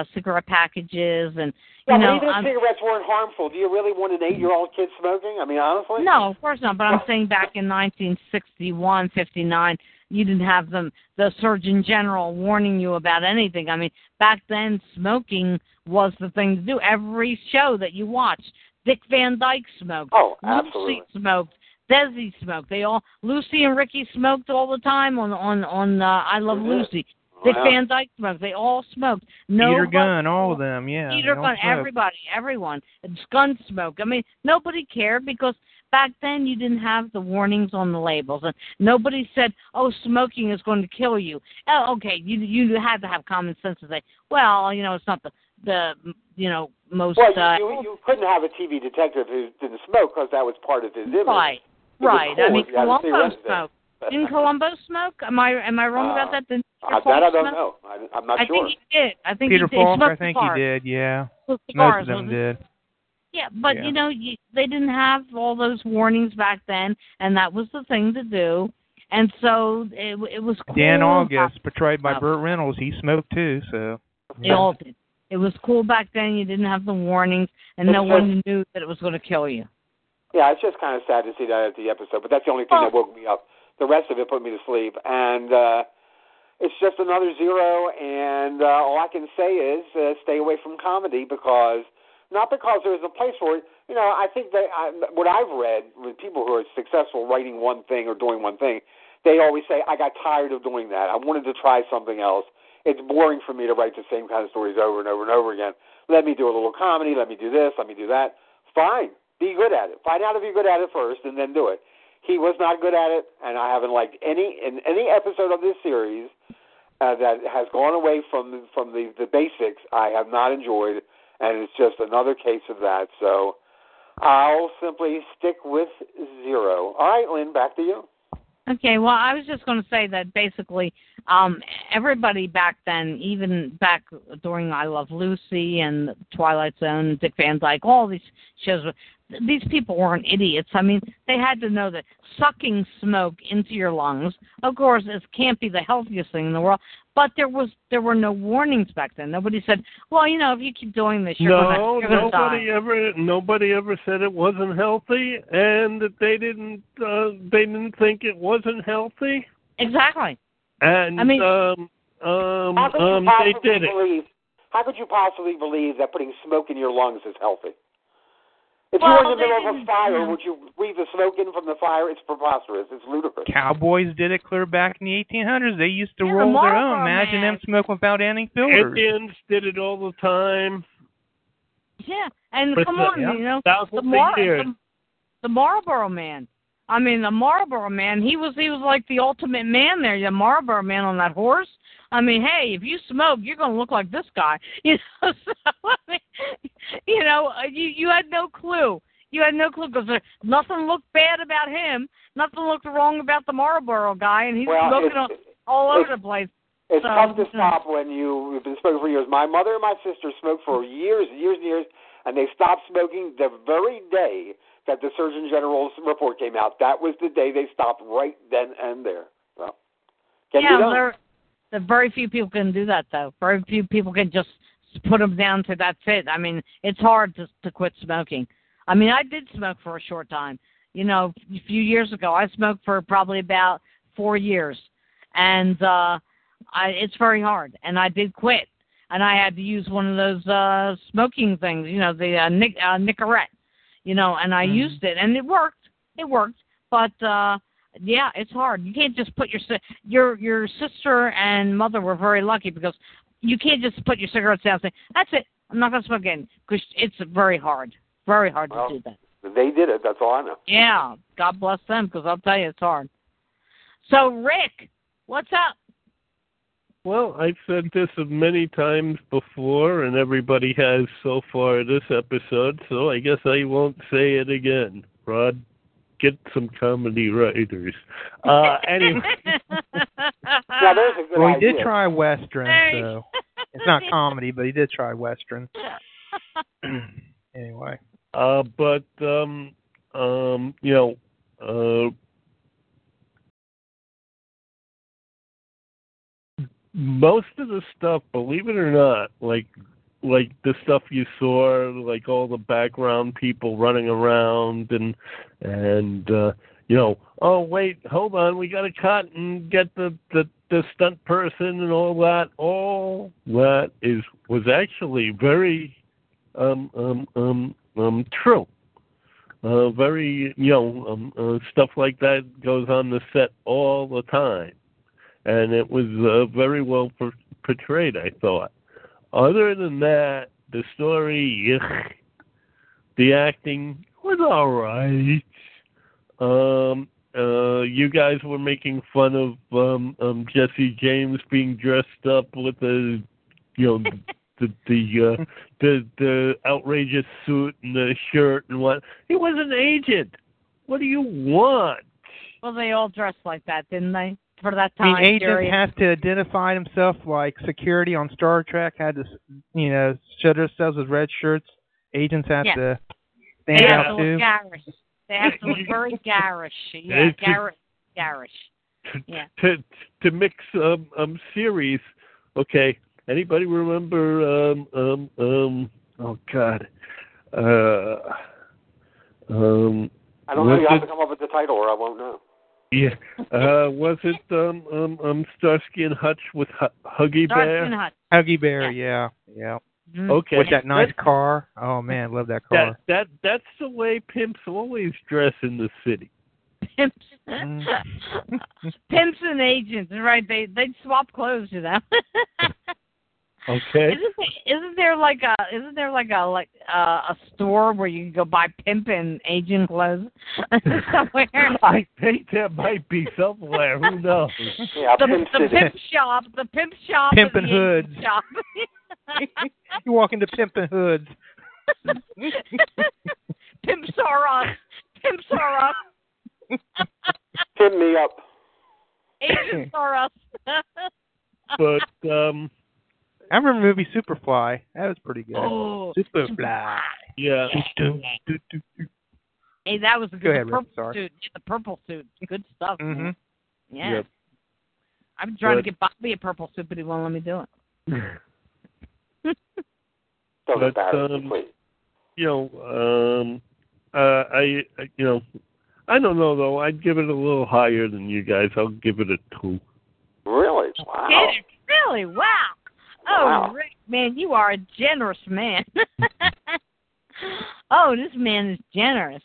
uh, cigarette packages, and Yeah, you know, but even if I'm- cigarettes weren't harmful, do you really want an eight-year-old kid smoking? I mean, honestly. No, of course not. But I'm saying back in 1961, 59, you didn't have them the Surgeon General warning you about anything. I mean, back then smoking was the thing to do. Every show that you watched, Dick Van Dyke smoked. Oh, absolutely. smoked. Desi smoked. They all Lucy and Ricky smoked all the time on on on uh, I Love. Lucy. Dick Wow. Van Dyke smoked. They all smoked. No Peter Gunn, all of them. Yeah. Peter they Gunn, everybody, everyone. It's gun smoke. I mean, nobody cared because back then you didn't have the warnings on the labels, and nobody said, "Oh, smoking is going to kill you." Oh, okay, you you had to have common sense to say, "Well, you know, it's not the the you know most Well, uh, you, you, you couldn't have a TV detective who didn't smoke because that was part of his image. right, It was right." cool I mean, Columbo smoke. had a Columbo cigarette there. smoked. Didn't Columbo smoke? Am I am I wrong about Uh, that? Didn't Uh, Peter that I don't smoke? know. I, I'm not I sure. think he did. I think Peter he did. Falk, I think cigars. he did. Yeah. Most of them did. Yeah, but Yeah. you know, you, they didn't have all those warnings back then, and that was the thing to do. And so it, it was cool. Dan August, portrayed by. Burt Reynolds, he smoked too. So. They all did. It was cool back then. You didn't have the warnings, and no one knew that it was going to kill you. Yeah, it's just kind of sad to see that at the episode, but that's the only thing that woke me up. The rest of it put me to sleep, and uh it's just another zero. And uh, all I can say is uh, stay away from comedy because not because there isn't a place for it. You know, I think that I, what I've read with people who are successful writing one thing or doing one thing, they always say, "I got tired of doing that. I wanted to try something else. It's boring for me to write the same kind of stories over and over and over again. Let me do a little comedy. Let me do this. Let me do that. Fine, be good at it. Find out if you're good at it first, and then do it." He was not good at it, and I haven't liked any in any episode of this series uh, that has gone away from from the the basics. I have not enjoyed, and it's just another case of that. So I'll simply stick with zero. All right, Lynn, back to you. Okay, well, I was just going to say that basically, um, everybody back then, even back during I Love Lucy and Twilight Zone, Dick Van Dyke, all these shows, these people weren't idiots. I mean, they had to know that sucking smoke into your lungs, of course, it can't be the healthiest thing in the world. But there was there were no warnings back then. Nobody said, "Well, you know, if you keep doing this, you're no, gonna you're gonna nobody ever nobody ever said it wasn't healthy, and that they didn't uh, they didn't think it wasn't healthy. Exactly. And I mean- um, um, How could um, you they possibly did it. believe? How could you possibly believe that putting smoke in your lungs is healthy? If Well, you were in the middle of a fire, yeah. would you breathe the smoke in from the fire? It's preposterous. It's ludicrous. Cowboys did it clear back in the 1800s. They used to Yeah, the roll their own. Imagine Man. them smoking without any filters. Indians did it all the time. Yeah, and For come the- on, yeah, you know, thousands the, of Mar- the the Marlboro Man. I mean, the Marlboro Man. He was he was like the ultimate man there. The Marlboro Man on that horse. I mean, hey, if you smoke, you're going to look like this guy. You know, so I mean, you know, uh, you you had no clue. You had no clue because nothing looked bad about him. Nothing looked wrong about the Marlboro guy, and he's Well, smoking all, all over the place. It's So, tough to stop when you, you've been smoking for years. My mother and my sister smoked for years and years and years, and they stopped smoking the very day that the Surgeon General's report came out. That was the day they stopped right then and there. So, can yeah, be done. Very few people can do that though. Very few people can just put them down to that's it. I mean, it's hard to to quit smoking. I mean, I did smoke for a short time. You know, a few years ago, I smoked for probably about four years, and uh, I it's very hard. And I did quit, and I had to use one of those uh smoking things. You know, the uh, nic- uh, Nicorette. You know, and I used it, and it worked. It worked, but. uh yeah, it's hard. You can't just put your your your sister and mother were very lucky because you can't just put your cigarettes down and say that's it. I'm not gonna smoke again because it's very hard, very hard Well, to do that. They did it. That's all I know. Yeah, God bless them because I'll tell you it's hard. So Rick, what's up? Well, I've said this many times before, and everybody has so far this episode, so I guess I won't say it again. Rod, get some comedy writers. Uh, anyway, Now, there's a good well, he idea. did try western, Hey. so it's not comedy, but he did try western. anyway, uh, but um, um, you know, uh, most of the stuff, believe it or not, like like the stuff you saw, like all the background people running around and and uh, you know, oh wait, hold on, we got to cut and get the the the stunt person and all that. All that is was actually very um um um um true. Uh, very you know um, uh, stuff like that goes on the set all the time, and it was uh, very well por- portrayed. I thought. Other than that, the story, ugh, the acting was all right. Um, uh, you guys were making fun of um, um, Jesse James being dressed up with the, you know, the the uh, the the outrageous suit and the shirt and what. He was an agent. What do you want? Well, they all dressed like that, didn't they? For that I mean, time agents period. have to identify themselves like security on Star Trek had to, you know, show themselves with red shirts. Agents have Yeah. to they stand have out to too. look garish. They have to look very garish. Yeah, It's- garish. Garish. Yeah. to to mix um um series. Okay, anybody remember um um um oh god. Uh um I don't know. was You have to come up with the title, or I won't know. Yeah. Uh was it um um um Starsky and Hutch with H- Huggy Starsky Bear? and Hutch. Huggy Bear, yeah, yeah. Mhm. Okay. With that nice That's- car. Oh man, love that car. That that that's the way pimps always dress in the city. Pimps. Mm. Pimps and agents, right? They they'd swap clothes, you know. Okay. Isn't there, isn't there like a isn't there like a like uh, a store where you can go buy pimp and agent clothes somewhere? I think there might be somewhere. Who knows? Yeah, the, Pimp the City. pimp shop, the pimp shop, Pimp and and the hoods. shop. you walk into Pimpin' Hoods. Pimps are us. Pimps are us. Pin me up. Agents are us. but um, I remember the movie Superfly. That was pretty good. Oh, Superfly. Yeah. Hey, that was a good Go ahead, the Rick, purple sorry. suit. The purple suit. Good stuff. man. Mhm. Yeah. Yep. I'm trying But- to get Bobby a purple suit, but he won't let me do it. Don't But, me, um, you know, um, uh, I, I- you know, I don't know though. I'd give it a little higher than you guys. I'll give it a two. Really? Wow. Kidding? Really? Wow. Oh, Wow. Rick, man, you are a generous man. oh, this man is generous.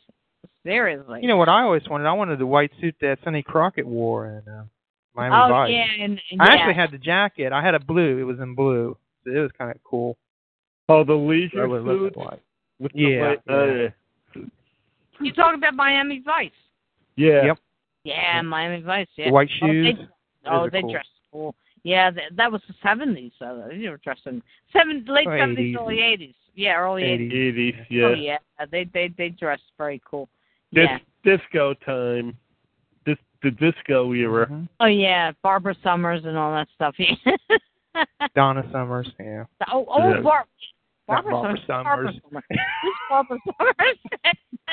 Seriously. You know what I always wanted? I wanted the white suit that Sonny Crockett wore in uh, Miami oh, Vice. yeah, and, and I yeah. actually had the jacket. I had a blue. It was in blue. So it was kind of cool. Oh, the leisure I would look suit at white. with the Yeah, white- yeah. uh, You talking about Miami Vice? yeah. Yep. Yeah, Miami Vice. Yeah. The white Oh, shoes. they, Those oh, they cool. dressed cool. Yeah, that, that was the seventies. So they were dressed in seven, late Oh, seventies, early eighties. Yeah, early eighties. 80s, yeah. Oh yeah, they they they dressed very cool. Dis- Yeah. Disco time. Dis- the disco era. Mm-hmm. Oh yeah, Barbara Summers and all that stuff. Yeah. Donna Summers. Yeah. oh, oh, Yeah. Bar- Barbara, Barbara Barbara Summers. Summers. Who's Barbara Summers?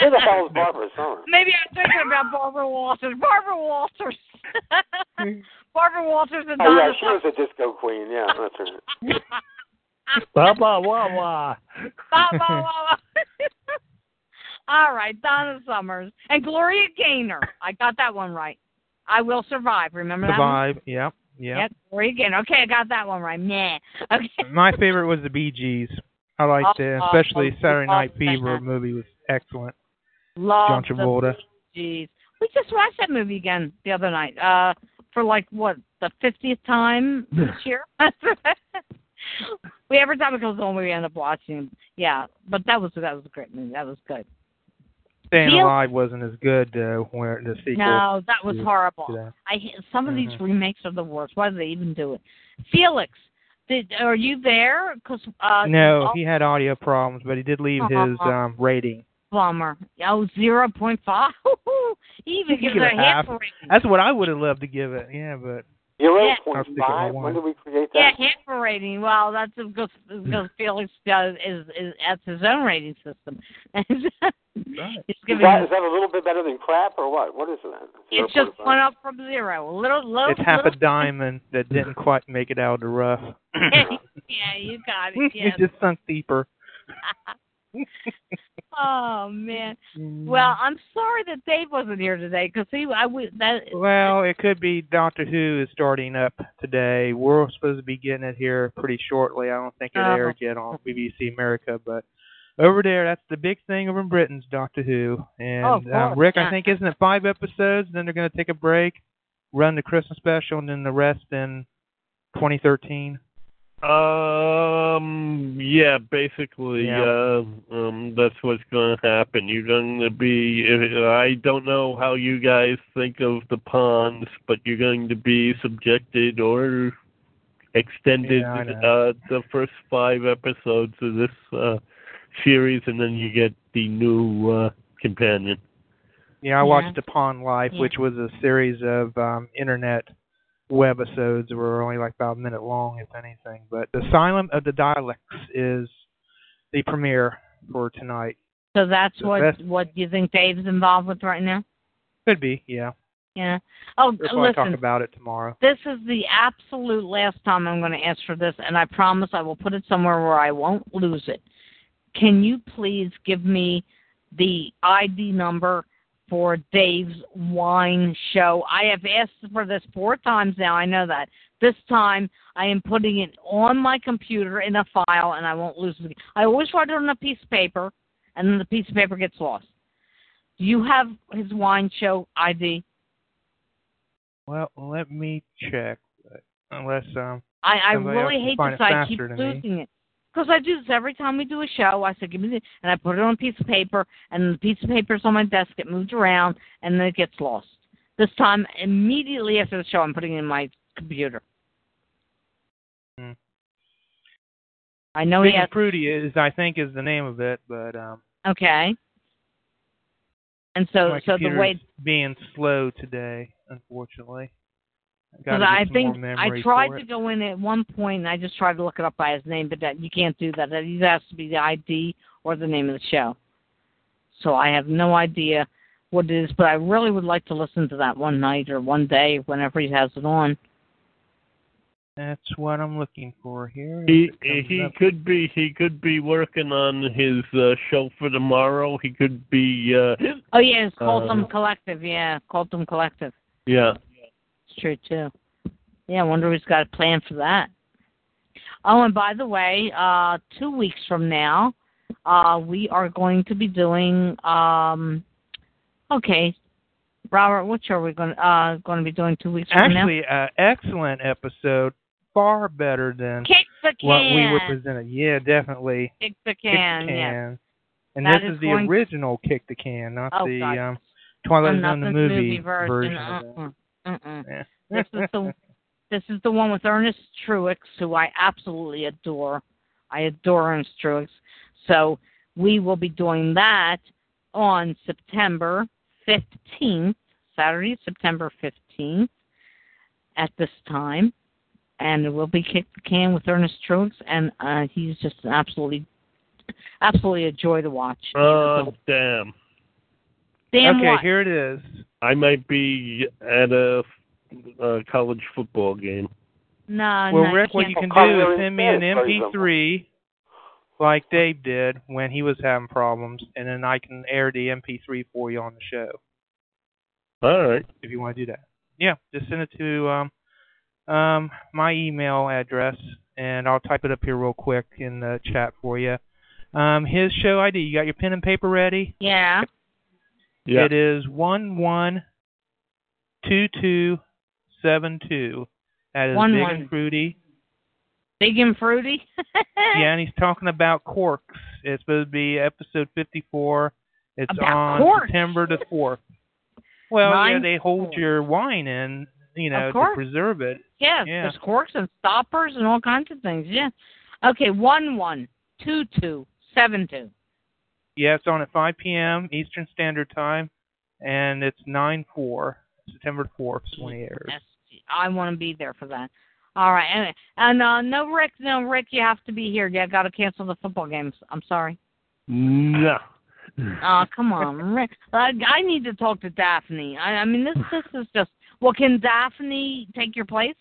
Who the hell is Barbara Summers? Maybe I'm thinking about Barbara Walters. Barbara Walters. Barbara Walters and Oh, Donna yeah, she was a disco queen. Yeah, that's right. Ba ba wah wah. Ba, ba, wa, wa. All right, Donna Summers and Gloria Gaynor. I got that one right. I will survive. Remember The that one? vibe. Yep. Yep. Yeah, Gloria Gaynor. Okay, I got that one right. Nah. Okay. My favorite was the Bee Gees. I liked it, Oh, especially oh, Saturday oh, Night Fever man. movie was excellent. Love John the Travolta. Jeez. We just watched that movie again the other night. Uh for like what, the fiftieth time this year? we every time it goes on we end up watching. Yeah. But that was that was a great movie. That was good. Staying Feel- Alive wasn't as good though. Where the sequel. No, that was to- horrible. to that. I hate- some of these Mhm. remakes are the worst. Why do they even do it? Felix, did are you there? Cause uh, no, oh, he had audio problems, but he did leave his Uh-huh. um rating. Bummer. Oh, zero point five. he even gives give it it a half half. rating. That's what I would have loved to give it. Yeah, but Zero Yeah. point I'll stick with my five. one. When did we create Yeah, that? half a rating. Well, that's because because Felix does is is that's his own rating system. He's Is giving. that, is that a little bit better than crap or what? What is that? it's just one up from zero. A little, little. it's half a diamond that didn't quite make it out of the rough. yeah, you got it. Yes. it just sunk deeper. oh man. Mm. Well, I'm sorry that Dave wasn't here today because he I would that Well, it could be Doctor Who is starting up today. We're supposed to be getting it here pretty shortly. I don't think it Oh. aired yet on BBC America, but over there, that's the big thing over in Britain's Doctor Who. And Oh, um, Rick. I think isn't it five episodes? Then they're going to take a break, run the Christmas special, and then the rest in 2013. Um. Yeah. Basically, Yeah. uh, um, that's what's going to happen. You're going to be. I don't know how you guys think of the ponds, but you're going to be subjected or extended Yeah, uh, the first five episodes of this uh, series, and then you get the new uh, companion. Yeah, I Yeah. watched Pond Life, Yeah. which was a series of um, internet webisodes were only like about a minute long, if anything. But The Asylum of the Daleks is the premiere for tonight. so that's The what best- what you think Dave's involved with right now? Could be, yeah. Yeah. Oh, We'll probably talk about it tomorrow. This is the absolute last time I'm going to ask for this, and I promise I will put it somewhere where I won't lose it. Can you please give me the ID number for Dave's wine show? I have asked for this four times now. I know that. This time I am putting it on my computer in a file, and I won't lose it. I always write it on a piece of paper, and then the piece of paper gets lost. Do you have his wine show ID? Well, let me check. Unless um, I, I really hate this. I keep losing it because I do this every time we do a show. I said, "Give me," the, and I put it on a piece of paper, and the piece of paper is on my desk. It moves around, and then it gets lost. This time, immediately after the show, I'm putting it in my computer. Hmm. I know Big he has. Fruity is, I think, is the name of it, but um, Okay. And so, so the way being slow today, unfortunately. Gotta I think I tried to go in at one point, and I just tried to look it up by his name, but that you can't do that. That either has to be the ID or the name of the show. So I have no idea what it is, but I really would like to listen to that one night or one day, whenever he has it on. That's what I'm looking for here. He he up. could be he could be working on his uh, show for tomorrow. He could be uh, Oh yeah, it's Colton Uh, Collective. Yeah, Colton Collective. yeah. True too. Yeah, I wonder who's got a plan for that. Oh, and by the way, uh, two weeks from now, uh, we are going to be doing. Um, okay, Robert, what show are we going uh, going to be doing two weeks from now? Actually, uh, excellent episode. Far better than Kick the what we were presented. Yeah, definitely. Kick the Kick can. the yes. And That this is is the original Kick the Can, not Oh, the um, Twilight Zone the the movie, version. that. Uh-uh. This is the this is the one with Ernest Truex, who I absolutely adore. I adore Ernest Truex. So we will be doing that on September fifteenth, Saturday, September fifteenth, at this time, and it will be kick the can with Ernest Truex, and uh, he's just an absolutely, absolutely a joy to watch. Oh damn! Damn okay, what? here it is. I might be at a, a college football game. No, well, no, you what you can't. can do is send me an MP3 like Dave did when he was having problems, and then I can air the MP3 for you on the show All right. if you want to do that. Yeah, just send it to um, um, my email address, and I'll type it up here real quick in the chat for you. Um, his show ID. You got your pen and paper ready? Yeah. Yeah. It is one one two two seven two. That is One big one. and fruity. Big and fruity. yeah, and he's talking about corks. It's supposed to be episode 54. It's About on corks? September the 4th. Well, yeah, they hold your wine in, you know, to preserve it. Yeah, Yeah. there's corks and stoppers and all kinds of things. Yeah. Okay, one one two two seven two. Yeah, it's on at 5 p.m. Eastern Standard Time, and it's 9 4, September 4th, is when it airs. Yes, I want to be there for that. All right, and, and uh, no, Rick, no, Rick, you have to be here. Yeah, got to cancel the football games. I'm sorry. No. Oh, come on, Rick. I, I need to talk to Daphne. I, I mean, this this is just. Well, can Daphne take your place?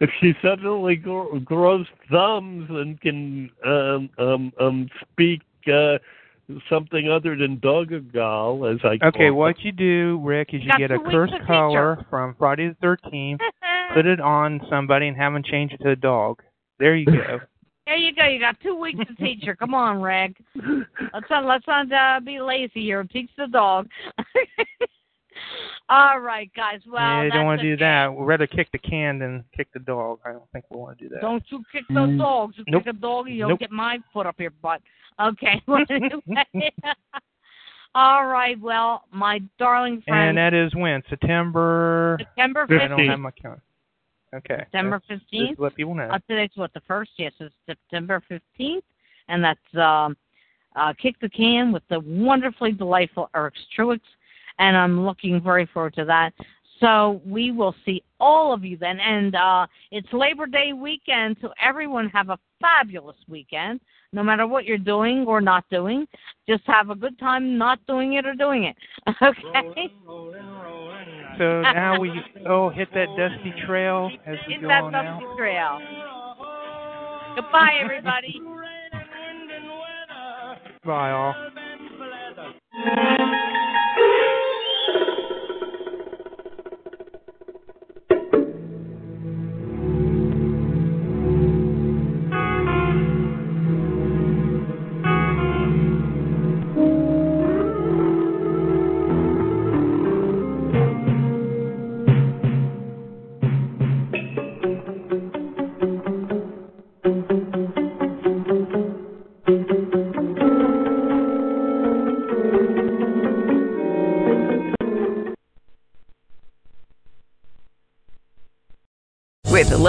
If she suddenly gr- grows thumbs and can um um um speak uh something other than doggle, as I Okay, call what you do, Rick, is you Got get a cursed to teach color her. from Friday the 13th, put it on somebody, and have them change it to a dog. There you go. There you go. You got two weeks to teach her. Come on, Reg. Let's not let's not uh, be lazy here. And teach the dog. All right, guys. Well, yeah, you don't want to do that. We'd rather kick the can than kick the dog. I don't think we want to do that. Don't you kick those Mm. dogs. You Nope. kick a dog, you'll Nope. get my foot up your butt. Okay. Well, anyway. All right. Well, my darling friend, And that is when? September. September I don't 15th. have my count. Okay. September That's- just 15th? to let people know. Uh, today's what the first? Yes, it's September fifteenth, and that's um, uh, kick the can with the wonderfully delightful Eric Truex, and I'm looking very forward to that. So we will see all of you then, and uh, it's Labor Day weekend, so everyone have a fabulous weekend. No matter what you're doing or not doing, just have a good time not doing it or doing it. Okay. So now we oh hit that dusty trail as we Hit go that on dusty out. trail. Goodbye, everybody. Bye all.